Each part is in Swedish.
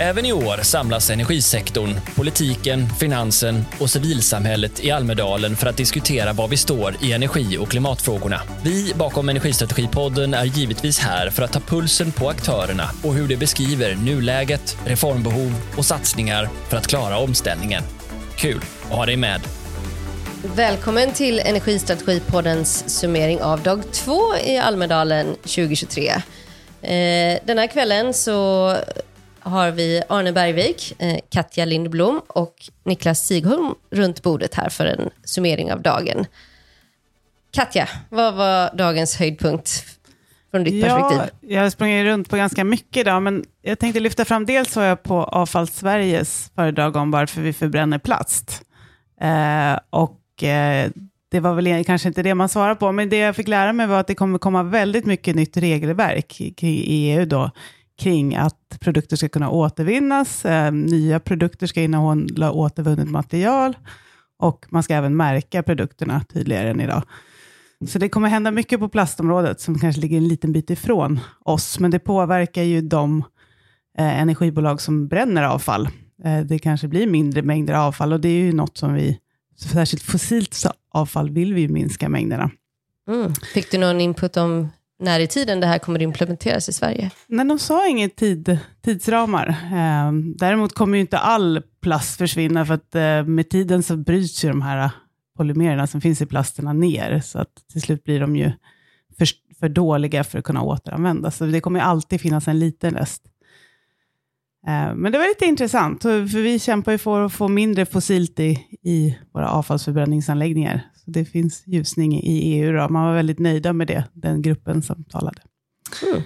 Även i år samlas energisektorn, politiken, finansen och civilsamhället i Almedalen för att diskutera var vi står i energi och klimatfrågorna. Vi bakom Energistrategipodden är givetvis här för att ta pulsen på aktörerna och hur de beskriver nuläget, reformbehov och satsningar för att klara omställningen. Kul att ha dig med! Välkommen till Energistrategipoddens summering av dag två i Almedalen 2023. Eh, den här kvällen så har vi Arne Bergvik, eh, Katja Lindblom och Niklas Sigholm runt bordet här för en summering av dagen. Katja, vad var dagens höjdpunkt från ditt perspektiv? Ja, jag har sprungit runt på ganska mycket idag, men jag tänkte lyfta fram, dels var jag på Avfall Sveriges föredrag om varför vi förbränner plast. Eh, och eh, det var väl kanske inte det man svarade på, men det jag fick lära mig var att det kommer komma väldigt mycket nytt regelverk i EU då, kring att produkter ska kunna återvinnas, eh, nya produkter ska innehålla återvunnet material och man ska även märka produkterna tydligare än idag. Så det kommer hända mycket på plastområdet som kanske ligger en liten bit ifrån oss, men det påverkar ju de eh, energibolag som bränner avfall. Eh, det kanske blir mindre mängder avfall och det är ju något som vi, särskilt fossilt avfall, vill vi minska mängderna. Mm. Fick du någon input om när i tiden det här kommer implementeras i Sverige? Nej, de sa inget tid, tidsramar. Eh, däremot kommer ju inte all plast försvinna, för att eh, med tiden så bryts ju de här eh, polymererna som finns i plasterna ner, så att till slut blir de ju för, för dåliga för att kunna återanvändas. Så det kommer alltid finnas en liten rest. Eh, men det var lite intressant, för vi kämpar ju för att få mindre fossilt i, i våra avfallsförbränningsanläggningar. Så det finns ljusning i EU. Då. Man var väldigt nöjda med det, den gruppen som talade. Mm.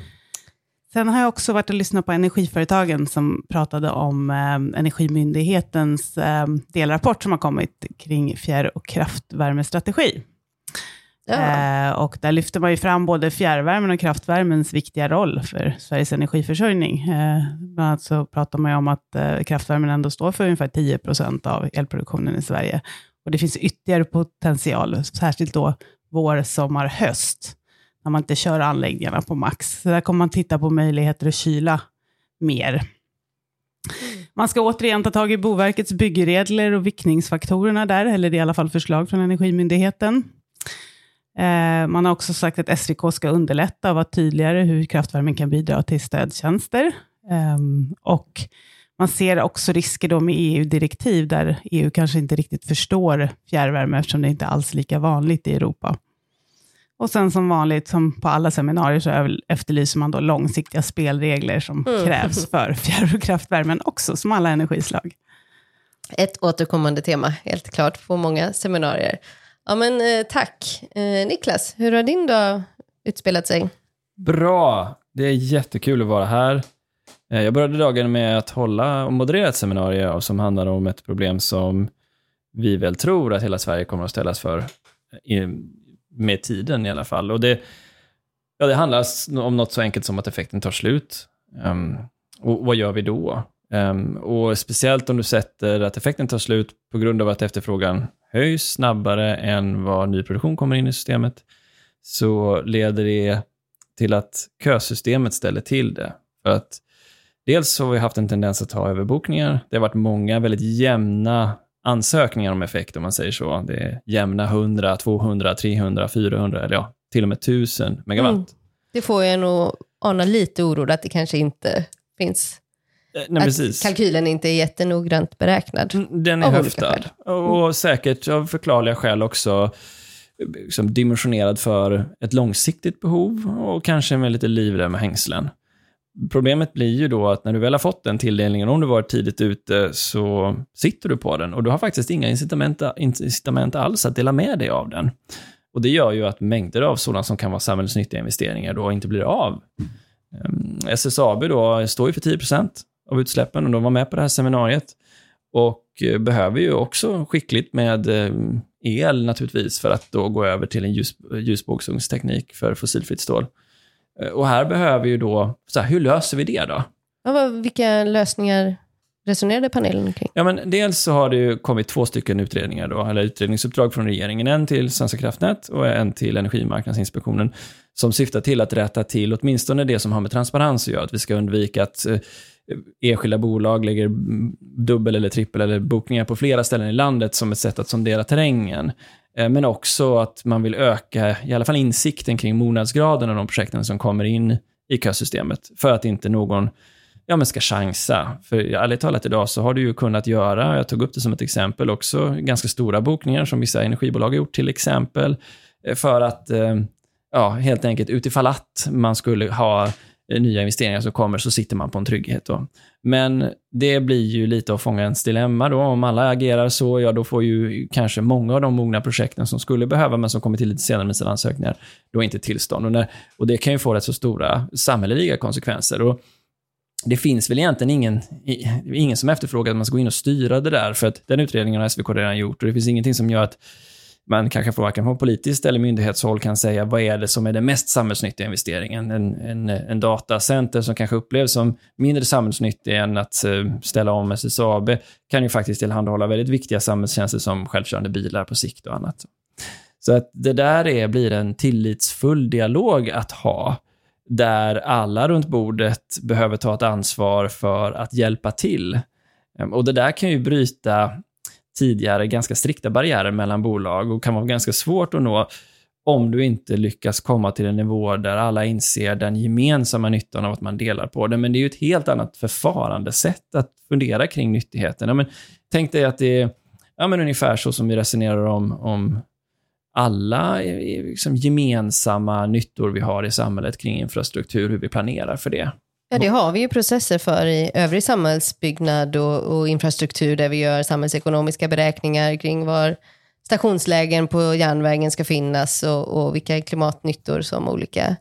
Sen har jag också varit och lyssnat på Energiföretagen som pratade om eh, Energimyndighetens eh, delrapport som har kommit kring fjärr och kraftvärmestrategi. Ja. Eh, och där lyfter man ju fram både fjärrvärmen och kraftvärmens viktiga roll för Sveriges energiförsörjning. Eh, bland annat så pratar man ju om att eh, kraftvärmen ändå står för ungefär 10 procent av elproduktionen i Sverige. Och det finns ytterligare potential, särskilt då vår, sommar, höst, när man inte kör anläggningarna på max. Så där kommer man titta på möjligheter att kyla mer. Man ska återigen ta tag i Boverkets byggregler och viktningsfaktorerna där, eller det är i alla fall förslag från Energimyndigheten. Eh, man har också sagt att SVK ska underlätta och vara tydligare hur kraftvärmen kan bidra till stödtjänster. Eh, och man ser också risker då med EU-direktiv, där EU kanske inte riktigt förstår fjärrvärme, eftersom det inte alls är lika vanligt i Europa. Och sen som vanligt, som på alla seminarier, så efterlyser man då långsiktiga spelregler som mm. krävs för fjärr och kraftvärmen också, som alla energislag. Ett återkommande tema, helt klart, på många seminarier. Ja, men eh, tack. Eh, Niklas, hur har din dag utspelat sig? Bra. Det är jättekul att vara här. Eh, jag började dagen med att hålla och moderera ett seminarium som handlar om ett problem som vi väl tror att hela Sverige kommer att ställas för eh, med tiden i alla fall. Och det, ja, det handlar om något så enkelt som att effekten tar slut. Um, och vad gör vi då? Um, och speciellt om du sätter att effekten tar slut på grund av att efterfrågan höjs snabbare än vad nyproduktion kommer in i systemet, så leder det till att kösystemet ställer till det. För att dels så har vi haft en tendens att ha överbokningar. Det har varit många väldigt jämna ansökningar om effekt, om man säger så. Det är jämna 100, 200, 300, 400, eller ja, till och med 1000 megawatt. Mm. Det får jag nog ana lite oro att det kanske inte finns Eh, nej, att precis. kalkylen inte är jättenoggrant beräknad. Mm, den är höftad. Och mm. säkert av förklarliga skäl också liksom dimensionerad för ett långsiktigt behov och kanske med lite liv med hängslen. Problemet blir ju då att när du väl har fått den tilldelningen, om du varit tidigt ute, så sitter du på den och du har faktiskt inga incitament, incitament alls att dela med dig av den. Och det gör ju att mängder av sådana som kan vara samhällsnyttiga investeringar då inte blir av. Ehm, SSAB då står ju för 10% av utsläppen och de var med på det här seminariet. Och eh, behöver ju också skickligt med eh, el naturligtvis för att då gå över till en ljus, ljusbågsugnsteknik för fossilfritt stål. Eh, och här behöver ju då, så här, hur löser vi det då? Ja, vilka lösningar resonerade panelen kring? Ja, men dels så har det ju kommit två stycken utredningar då, eller utredningsuppdrag från regeringen. En till Svenska kraftnät och en till Energimarknadsinspektionen som syftar till att rätta till åtminstone det som har med transparens att göra. Att vi ska undvika att eh, enskilda bolag lägger dubbel eller trippel eller bokningar på flera ställen i landet som ett sätt att sondera terrängen. Eh, men också att man vill öka i alla fall insikten kring mognadsgraden av de projekten som kommer in i kösystemet. För att inte någon ja, men ska chansa. För ärligt talat idag så har du ju kunnat göra, jag tog upp det som ett exempel också, ganska stora bokningar som vissa energibolag har gjort till exempel. Eh, för att, eh, ja, helt enkelt utifall att man skulle ha Eh, nya investeringar som kommer så sitter man på en trygghet. Då. Men det blir ju lite av fångens dilemma då. Om alla agerar så, ja då får ju kanske många av de mogna projekten som skulle behöva, men som kommer till lite senare med sina ansökningar, då inte tillstånd. Och, när, och det kan ju få rätt så stora samhälleliga konsekvenser. Och det finns väl egentligen ingen, ingen som efterfrågar att man ska gå in och styra det där, för att den utredningen har SVK redan gjort och det finns ingenting som gör att man kanske varken från politiskt eller myndighetshåll kan säga vad är det som är den mest samhällsnyttiga investeringen. En, en, en datacenter som kanske upplevs som mindre samhällsnyttig än att eh, ställa om SSAB kan ju faktiskt tillhandahålla väldigt viktiga samhällstjänster som självkörande bilar på sikt och annat. Så att det där är, blir en tillitsfull dialog att ha där alla runt bordet behöver ta ett ansvar för att hjälpa till. Ehm, och det där kan ju bryta tidigare ganska strikta barriärer mellan bolag och kan vara ganska svårt att nå om du inte lyckas komma till en nivå där alla inser den gemensamma nyttan av att man delar på det. Men det är ju ett helt annat förfarandesätt att fundera kring nyttigheten. Ja, men tänk dig att det är ja, men ungefär så som vi resonerar om, om alla eh, liksom, gemensamma nyttor vi har i samhället kring infrastruktur, hur vi planerar för det. Ja, det har vi ju processer för i övrig samhällsbyggnad och, och, infrastruktur där vi gör samhällsekonomiska beräkningar kring var stationslägen på järnvägen ska finnas och, och vilka klimatnyttor som olika,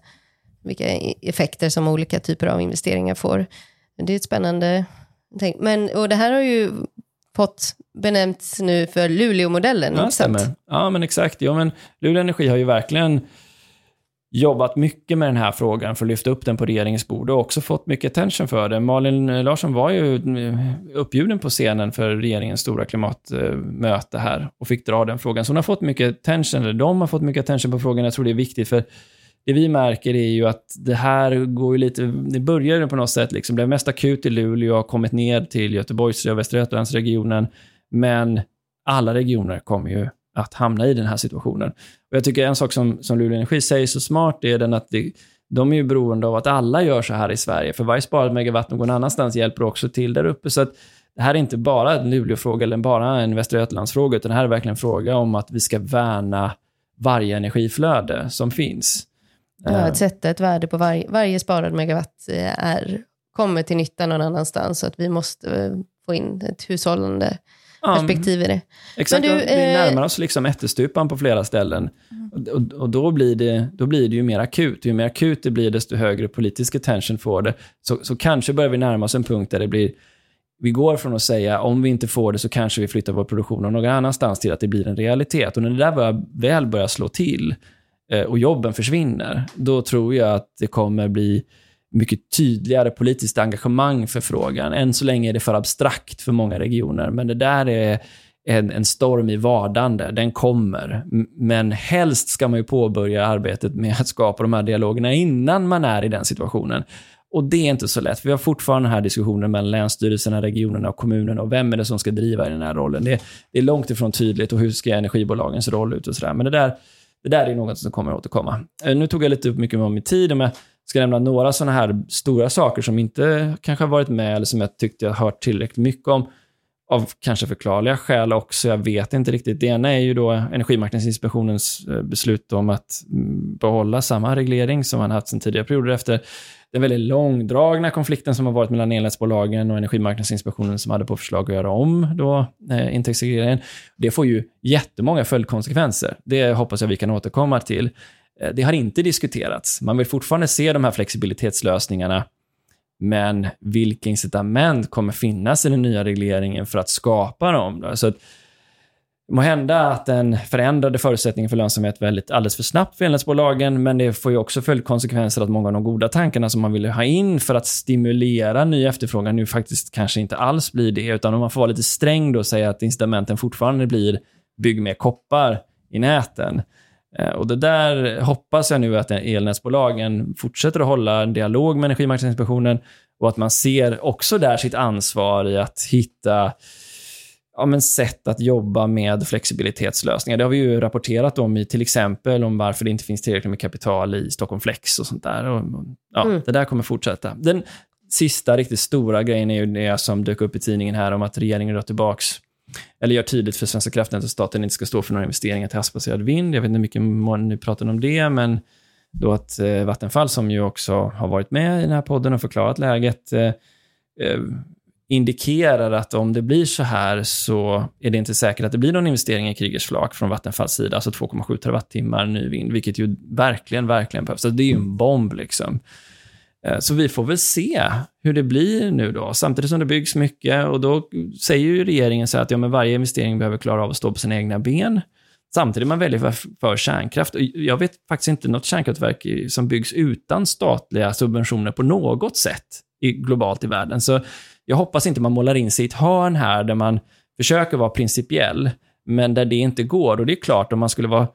vilka effekter som olika typer av investeringar får. Det är ett spännande tänk. Men, och det här har ju fått benämnts nu för Luleåmodellen. Ja, stämmer. Ja, men exakt. Ja, men Luleå Energi har ju verkligen jobbat mycket med den här frågan för att lyfta upp den på regeringens bord och också fått mycket attention för det. Malin Larsson var ju eh, uppbjuden på scenen för regeringens stora klimatmöte här och fick dra den frågan. Så hon har fått mycket attention, eller de har fått mycket attention på frågan. Jag tror det är viktigt för det vi märker är ju att det här går ju lite, det började på något sätt, liksom, blev mest akut i Luleå, har kommit ner till Göteborgs och Västra Götalandsregionen, men alla regioner kommer ju att hamna i den här situationen. Och Jag tycker en sak som, som Luleå Energi säger så smart är den att det, de är ju beroende av att alla gör så här i Sverige. För varje sparad megawatt någon annanstans hjälper också till där uppe. Så att det här är inte bara en Luleå-fråga eller bara en Västra Götalands-fråga, utan det här är verkligen en fråga om att vi ska värna varje energiflöde som finns. Ja, att sätta ett värde på varje, varje sparad megawatt eh, är, kommer till nytta någon annanstans. Så att vi måste eh, få in ett hushållande perspektiv i det. Exakt, du, vi eh, närmar oss liksom ättestupan på flera ställen. Och, och, då, blir det, då blir det ju mer akut. Ju mer akut det blir, desto högre politisk attention får det. Så, så kanske börjar vi närma oss en punkt där det blir vi går från att säga om vi inte får det så kanske vi flyttar vår produktion någon annanstans till att det blir en realitet. Och när det där väl börjar slå till eh, och jobben försvinner, då tror jag att det kommer bli mycket tydligare politiskt engagemang för frågan. Än så länge är det för abstrakt för många regioner, men det där är en, en storm i vardande. Den kommer. Men helst ska man ju påbörja arbetet med att skapa de här dialogerna innan man är i den situationen. Och det är inte så lätt. Vi har fortfarande den här diskussionen mellan länsstyrelserna, regionerna och kommunerna. Och vem är det som ska driva i den här rollen? Det, det är långt ifrån tydligt. Och hur ska energibolagens roll ut och sådär. Men det där, det där är något som kommer att återkomma. Eh, nu tog jag lite upp mycket av min tid. Men ska nämna några sådana här stora saker som inte kanske har varit med eller som jag tyckte jag hört tillräckligt mycket om. Av kanske förklarliga skäl också, jag vet inte riktigt. Det ena är ju då Energimarknadsinspektionens eh, beslut om att mm, behålla samma reglering som man haft sedan tidigare perioder efter den väldigt långdragna konflikten som har varit mellan elnätsbolagen och Energimarknadsinspektionen som hade på förslag att göra om då, eh, intäktsregleringen. Det får ju jättemånga följdkonsekvenser. Det hoppas jag vi kan återkomma till. Eh, det har inte diskuterats. Man vill fortfarande se de här flexibilitetslösningarna, men vilka incitament kommer finnas i den nya regleringen för att skapa dem? Då? Så att, må hända att den förändrade förutsättningen för lönsamhet väldigt alldeles för snabbt för elnätsbolagen, men det får ju också följdkonsekvenser att många av de goda tankarna som man ville ha in för att stimulera ny efterfrågan nu faktiskt kanske inte alls blir det, utan om man får vara lite sträng då och säga att incitamenten fortfarande blir bygg mer koppar i näten. Eh, och det där hoppas jag nu att elnätsbolagen fortsätter att hålla en dialog med Energimarknadsinspektionen och att man ser också där sitt ansvar i att hitta ja, men sätt att jobba med flexibilitetslösningar. Det har vi ju rapporterat om i till exempel om varför det inte finns tillräckligt med kapital i Stockholm Flex och sånt där. Och, ja, mm. Det där kommer fortsätta. Den sista riktigt stora grejen är ju det som dök upp i tidningen här om att regeringen drar tillbaks eller gör tydligt för Svenska kraftnät att staten inte ska stå för några investeringar till havsbaserad vind. Jag vet inte hur mycket ni pratar om det, men då att eh, Vattenfall, som ju också har varit med i den här podden och förklarat läget, eh, eh indikerar att om det blir så här så är det inte säkert att det blir någon investering i Kriegers flak från Vattenfalls sida, alltså 2,7 terawattimmar ny vind, vilket ju verkligen, verkligen behövs. Så det är ju en bomb liksom. Eh, så vi får väl se hur det blir nu då, samtidigt som det byggs mycket och då säger ju regeringen så att ja, men varje investering behöver klara av att stå på sina egna ben. Samtidigt man väljer för, kärnkraft. Jag vet faktiskt inte något kärnkraftverk som byggs utan statliga subventioner på något sätt globalt i världen. Så jag hoppas inte man målar in sig i ett hörn här där man försöker vara principiell, men där det inte går. Och det är klart, om man skulle vara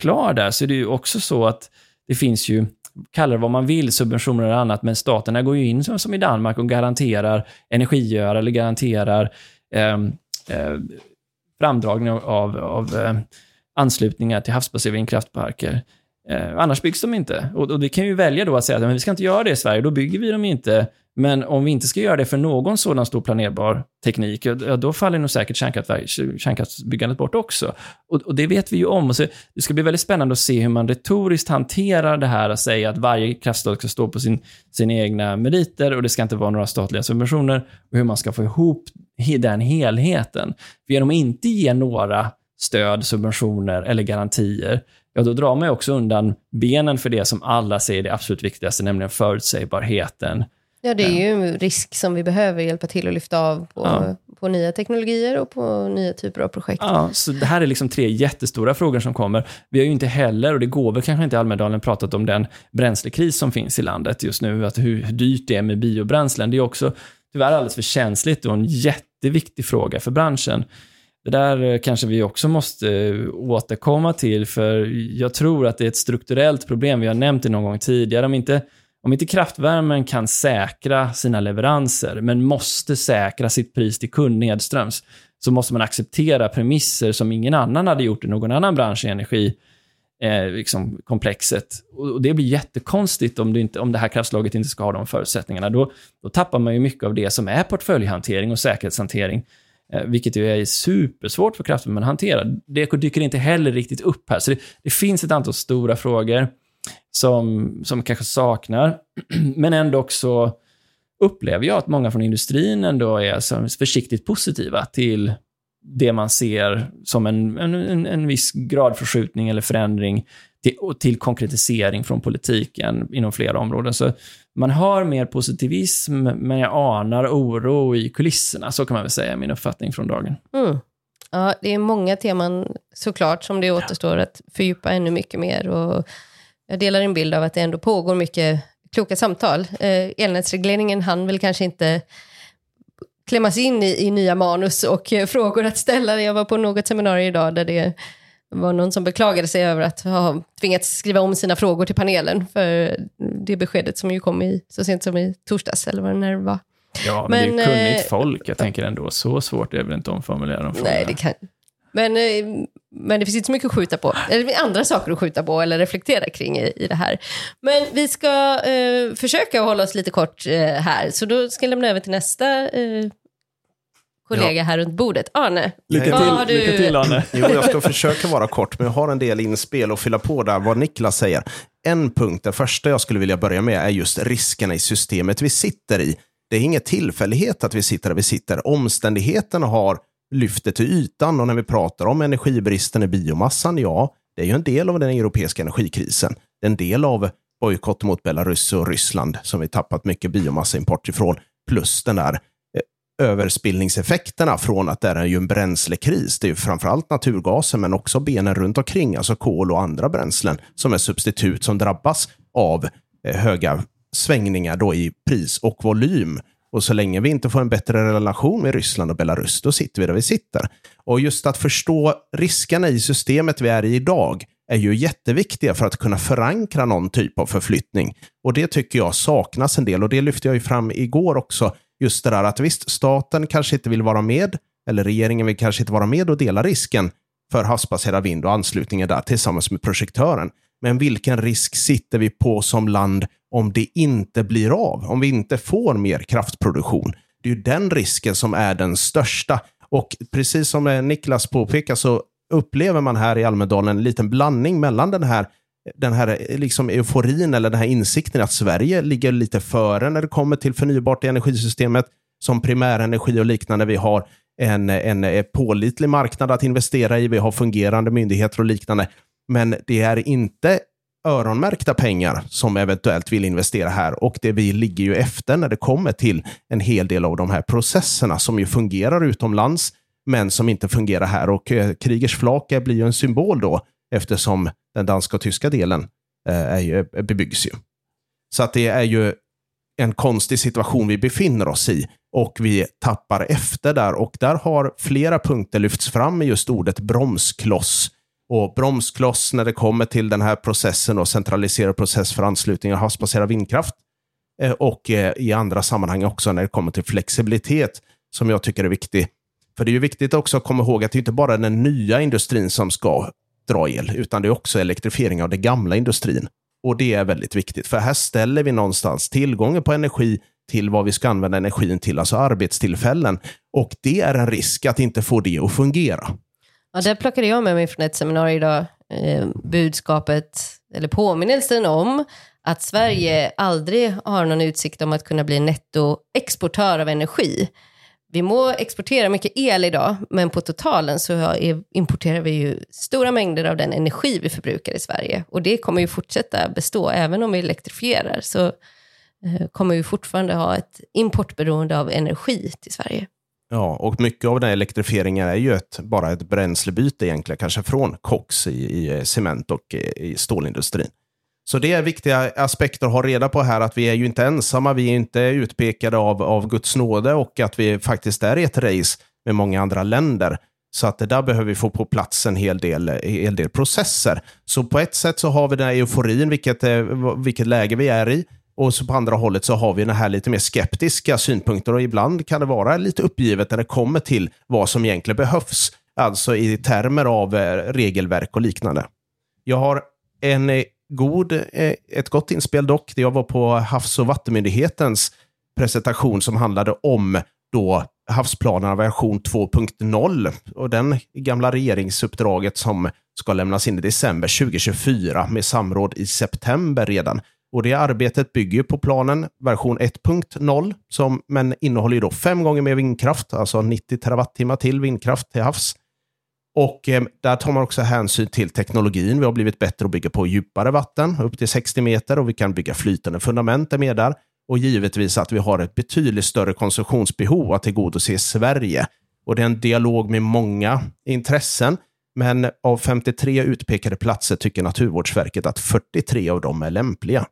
klar där, så är det ju också så att det finns ju, kalla det vad man vill, subventioner eller annat, men staterna går ju in som, som i Danmark och garanterar energigöra eller garanterar eh, eh, framdragning av, av eh, anslutningar till havsbaserade vindkraftparker. Eh, annars byggs de inte. Och, och vi kan ju välja då att säga att men vi ska inte göra det i Sverige, då bygger vi dem inte. Men om vi inte ska göra det för någon sådan stor planerbar teknik, ja, då faller nog säkert kärnkraftsbyggandet bort också. Och, och, det vet vi ju om. Så det ska bli väldigt spännande att se hur man retoriskt hanterar det här och säga att varje kraftslag ska stå på sin, sina egna meriter och det ska inte vara några statliga subventioner och hur man ska få ihop den helheten. För genom att inte ge några stöd, subventioner eller garantier, ja då drar man också undan benen för det som alla säger det absolut viktigaste, nämligen förutsägbarheten. Ja, det är ju en risk som vi behöver hjälpa till att lyfta av på, ja. på nya teknologier och på nya typer av projekt. Ja, så det här är liksom tre jättestora frågor som kommer. Vi har ju inte heller, och det går väl kanske inte i Almedalen, pratat om den bränslekris som finns i landet just nu, att hur dyrt det är med biobränslen. Det är också tyvärr alldeles för känsligt och en jätteviktig fråga för branschen. Det där eh, kanske vi också måste eh, återkomma till, för jag tror att det är ett strukturellt problem. Vi har nämnt det någon gång tidigare. Om inte, om inte kraftvärmen kan säkra sina leveranser, men måste säkra sitt pris till kund nedströms, så måste man acceptera premisser som ingen annan hade gjort i någon annan bransch i energi eh, liksom komplexet. Och det blir jättekonstigt om, det inte, om det här kraftslaget inte ska ha de förutsättningarna. Då, då tappar man ju mycket av det som är portföljhantering och säkerhetshantering. Eh, vilket ju är supersvårt för kraftvärmen att hantera. Det dyker inte heller riktigt upp här. Så det, det finns ett antal stora frågor som, som kanske saknar, men ändå också upplever jag att många från industrin ändå är försiktigt positiva till det man ser som en, en, en viss gradförskjutning eller förändring till, till konkretisering från politiken inom flera områden. Så man hör mer positivism, men jag anar oro i kulisserna. Så kan man väl säga, min uppfattning från dagen. Mm. Ja, det är många teman såklart som det återstår att fördjupa ännu mycket mer. Och jag delar en bild av att det ändå pågår mycket kloka samtal. Eh, elnätsregleringen hann väl kanske inte klämmas in i, i nya manus och eh, frågor att ställa. Jag var på något seminarium idag där det var någon som beklagade sig över att ha tvingats skriva om sina frågor till panelen för det beskedet som ju kom i, så sent som i torsdags, eller vad det var. Ja, men, men det är kunnigt eh, folk. Jag tänker ändå, så svårt är det väl inte att omformulera de frågorna. Nej, det kan... Men, eh, men det finns inte så mycket att skjuta på. Eller det andra saker att skjuta på eller reflektera kring i, i det här. Men vi ska eh, försöka hålla oss lite kort eh, här, så då ska jag lämna över till nästa eh, kollega ja. här runt bordet. Arne, lycka till, du... lycka till Arne. Jo, jag ska försöka vara kort, men jag har en del inspel och fylla på där vad Niklas säger. En punkt, den första jag skulle vilja börja med, är just riskerna i systemet vi sitter i. Det är ingen tillfällighet att vi sitter där vi sitter. Omständigheterna har lyftet till ytan och när vi pratar om energibristen i biomassan, ja, det är ju en del av den europeiska energikrisen. Det är en del av bojkotten mot Belarus och Ryssland som vi tappat mycket biomassaimport ifrån, plus den där överspillningseffekterna från att det är ju en bränslekris. Det är ju framförallt naturgasen, men också benen runt omkring, alltså kol och andra bränslen som är substitut som drabbas av eh, höga svängningar då i pris och volym. Och så länge vi inte får en bättre relation med Ryssland och Belarus, då sitter vi där vi sitter. Och just att förstå riskerna i systemet vi är i idag är ju jätteviktiga för att kunna förankra någon typ av förflyttning. Och det tycker jag saknas en del och det lyfte jag ju fram igår också. Just det där att visst, staten kanske inte vill vara med, eller regeringen vill kanske inte vara med och dela risken för havsbaserad vind och anslutningen där tillsammans med projektören. Men vilken risk sitter vi på som land om det inte blir av? Om vi inte får mer kraftproduktion? Det är ju den risken som är den största. Och precis som eh, Niklas påpekar så upplever man här i Almedalen en liten blandning mellan den här den här eh, liksom euforin eller den här insikten att Sverige ligger lite före när det kommer till förnybart i energisystemet som primärenergi och liknande. Vi har en, en eh, pålitlig marknad att investera i. Vi har fungerande myndigheter och liknande. Men det är inte öronmärkta pengar som eventuellt vill investera här och det vi ligger ju efter när det kommer till en hel del av de här processerna som ju fungerar utomlands men som inte fungerar här. Och eh, Krigers flak blir ju en symbol då, eftersom den danska och tyska delen eh, är ju, eh, bebyggs ju. Så att det är ju en konstig situation vi befinner oss i och vi tappar efter där. Och där har flera punkter lyfts fram med just ordet bromskloss. Och bromskloss när det kommer till den här processen och centraliserad process för anslutning av havsbaserad vindkraft. Eh, och i andra sammanhang också när det kommer till flexibilitet som jag tycker är viktig. För det är ju viktigt också att komma ihåg att det inte bara är den nya industrin som ska dra el, utan det är också elektrifiering av den gamla industrin. Och det är väldigt viktigt, för här ställer vi någonstans tillgången på energi till vad vi ska använda energin till, alltså arbetstillfällen. Och det är en risk att inte få det att fungera. Ja, där plockade jag med mig från ett seminarium idag eh, budskapet, eller påminnelsen om att Sverige aldrig har någon utsikt om att kunna bli nettoexportör av energi. Vi må exportera mycket el idag, men på totalen så importerar vi ju stora mängder av den energi vi förbrukar i Sverige. Och det kommer ju fortsätta bestå, även om vi elektrifierar, så eh, kommer vi fortfarande ha ett importberoende av energi till Sverige. Ja, och mycket av den här elektrifieringen är ju ett, bara ett bränslebyte egentligen, kanske från koks i, i cement och i stålindustrin. Så det är viktiga aspekter att ha reda på här, att vi är ju inte ensamma, vi är inte utpekade av, av Guds nåde och att vi faktiskt är i ett race med många andra länder. Så att det där behöver vi få på plats en hel del, en hel del processer. Så på ett sätt så har vi den här euforin, vilket, eh, vilket läge vi är i. Och så på andra hållet så har vi den här lite mer skeptiska synpunkter och ibland kan det vara lite uppgivet när det kommer till vad som egentligen behövs. Alltså i termer av eh, regelverk och liknande. Jag har en god, eh, ett gott inspel dock. Jag var på Havs och vattenmyndighetens presentation som handlade om då havsplanerna version 2.0 och den gamla regeringsuppdraget som ska lämnas in i december 2024 med samråd i september redan. Och det arbetet bygger på planen version 1.0 som men innehåller ju då fem gånger mer vindkraft, alltså 90 terawattimmar till vindkraft till havs och eh, där tar man också hänsyn till teknologin. Vi har blivit bättre att bygga på djupare vatten, upp till 60 meter, och vi kan bygga flytande fundament med där. Och givetvis att vi har ett betydligt större konsumtionsbehov att tillgodose Sverige. Och det är en dialog med många intressen. Men av 53 utpekade platser tycker Naturvårdsverket att 43 av dem är lämpliga.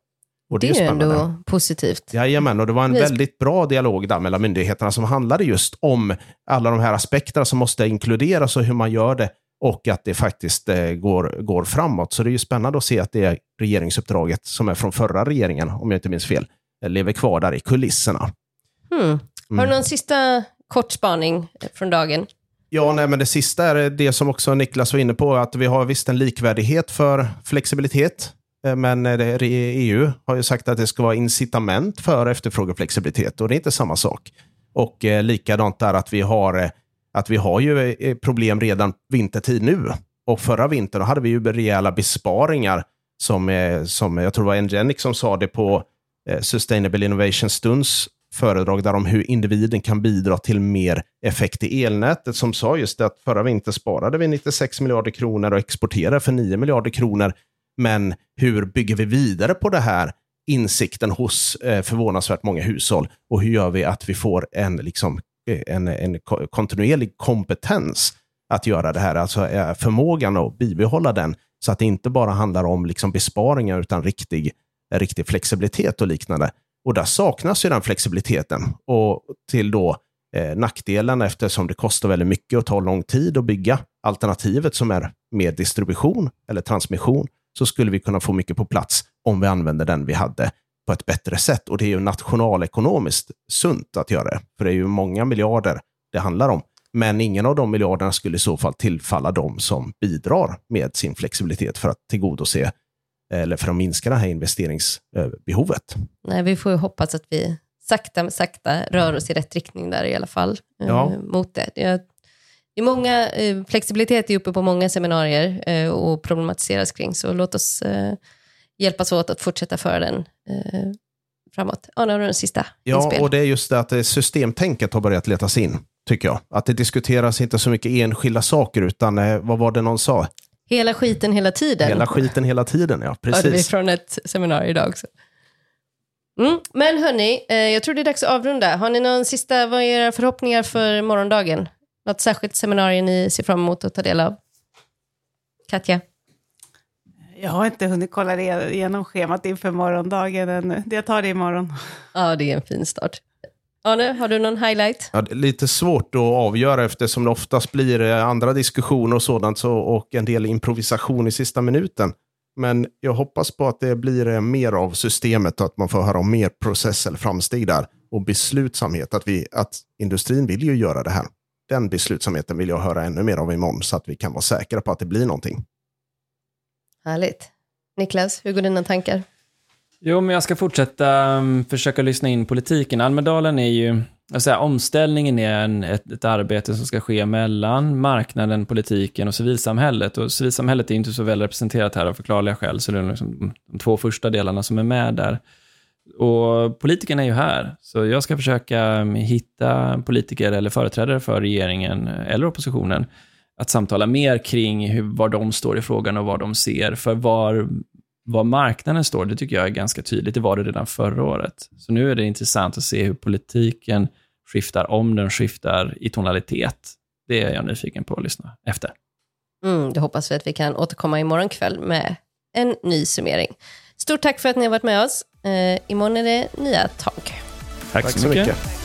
Och det, det är, är ändå positivt. Jajamän, och det var en väldigt bra dialog där mellan myndigheterna som handlade just om alla de här aspekterna som måste inkluderas och hur man gör det och att det faktiskt eh, går, går framåt. Så det är ju spännande att se att det regeringsuppdraget som är från förra regeringen, om jag inte minns fel, lever kvar där i kulisserna. Hmm. Har du mm. någon sista kort spaning från dagen? Ja, nej, men det sista är det som också Niklas var inne på, att vi har visst en likvärdighet för flexibilitet. Eh, men eh, EU har ju sagt att det ska vara incitament för efterfrågeflexibilitet och det är inte samma sak. Och eh, likadant där att vi har, eh, att vi har ju problem redan vintertid nu. Och förra vintern hade vi ju rejäla besparingar som, som jag tror var Engenic som sa det på Sustainable Innovation Stunds föredrag där om hur individen kan bidra till mer effekt i elnätet som sa just det att förra vintern sparade vi 96 miljarder kronor och exporterade för 9 miljarder kronor men hur bygger vi vidare på det här insikten hos eh, förvånansvärt många hushåll och hur gör vi att vi får en liksom, eh, en, en kontinuerlig kompetens att göra det här. Alltså eh, förmågan att bibehålla den så att det inte bara handlar om liksom besparingar utan riktig, riktig flexibilitet och liknande. Och där saknas ju den flexibiliteten. Och till då eh, nackdelen eftersom det kostar väldigt mycket och tar lång tid att bygga alternativet som är mer distribution eller transmission så skulle vi kunna få mycket på plats om vi använder den vi hade på ett bättre sätt. Och det är ju nationalekonomiskt sunt att göra det. För det är ju många miljarder det handlar om. Men ingen av de miljarderna skulle i så fall tillfalla de som bidrar med sin flexibilitet för att tillgodose eller för att minska det här investeringsbehovet. Nej, vi får ju hoppas att vi sakta men sakta rör oss i rätt riktning där i alla fall. Eh, ja. mot det. Jag, det är många, eh, flexibilitet är uppe på många seminarier eh, och problematiseras kring, så låt oss hjälpas åt att fortsätta föra den framåt. Ja, nu har du den sista Ja, inspel. och det är just det att systemtänket har börjat letas in, tycker jag. Att det diskuteras inte så mycket enskilda saker, utan vad var det någon sa? Hela skiten hela tiden. Hela skiten hela tiden, ja. Precis. Hörde vi från ett seminarium idag också. Mm, men hörni, eh, jag tror det är dags att avrunda. Har ni någon sista, vad är era förhoppningar för morgondagen? Något särskilt seminarium ni ser fram emot att ta del av? Katja? Jag har inte hunnit kolla igenom schemat inför morgondagen ännu. Jag tar det imorgon. Ja, det är en fin start. Arne, har du någon highlight? Ja, lite svårt att avgöra eftersom det oftast blir eh, andra diskussioner och sådant så, och en del improvisation i sista minuten. Men jag hoppas på att det blir eh, mer av systemet och att man får höra om mer process eller framsteg där. Och beslutsamhet, att, vi, att industrin vill ju göra det här. Den beslutsamheten vill jag höra ännu mer av imorgon så att vi kan vara säkra på att det blir någonting. Härligt. Niklas, hur går dina tankar? Jo, men jag ska fortsätta um, försöka lyssna in politiken. Almedalen är ju, alltså, omställningen är en, ett, ett, arbete som ska ske mellan marknaden, politiken och civilsamhället. Och civilsamhället är inte så väl representerat här av förklarliga skäl, så det är liksom de två första delarna som är med där. Och politikerna är ju här, så jag ska försöka hitta politiker eller företrädare för regeringen eller oppositionen att samtala mer kring hur, var de står i frågan och vad de ser. För var var marknaden står, det tycker jag är ganska tydligt. Det var det redan förra året. Så nu är det intressant att se hur politiken skiftar, om den skiftar i tonalitet. Det är jag nyfiken på att lyssna efter. Mm, det hoppas vi att vi kan återkomma imorgon kväll med en ny summering. Stort tack för att ni har varit med oss. Eh, imorgon är det nya tag. Tack, tack så mycket. mycket.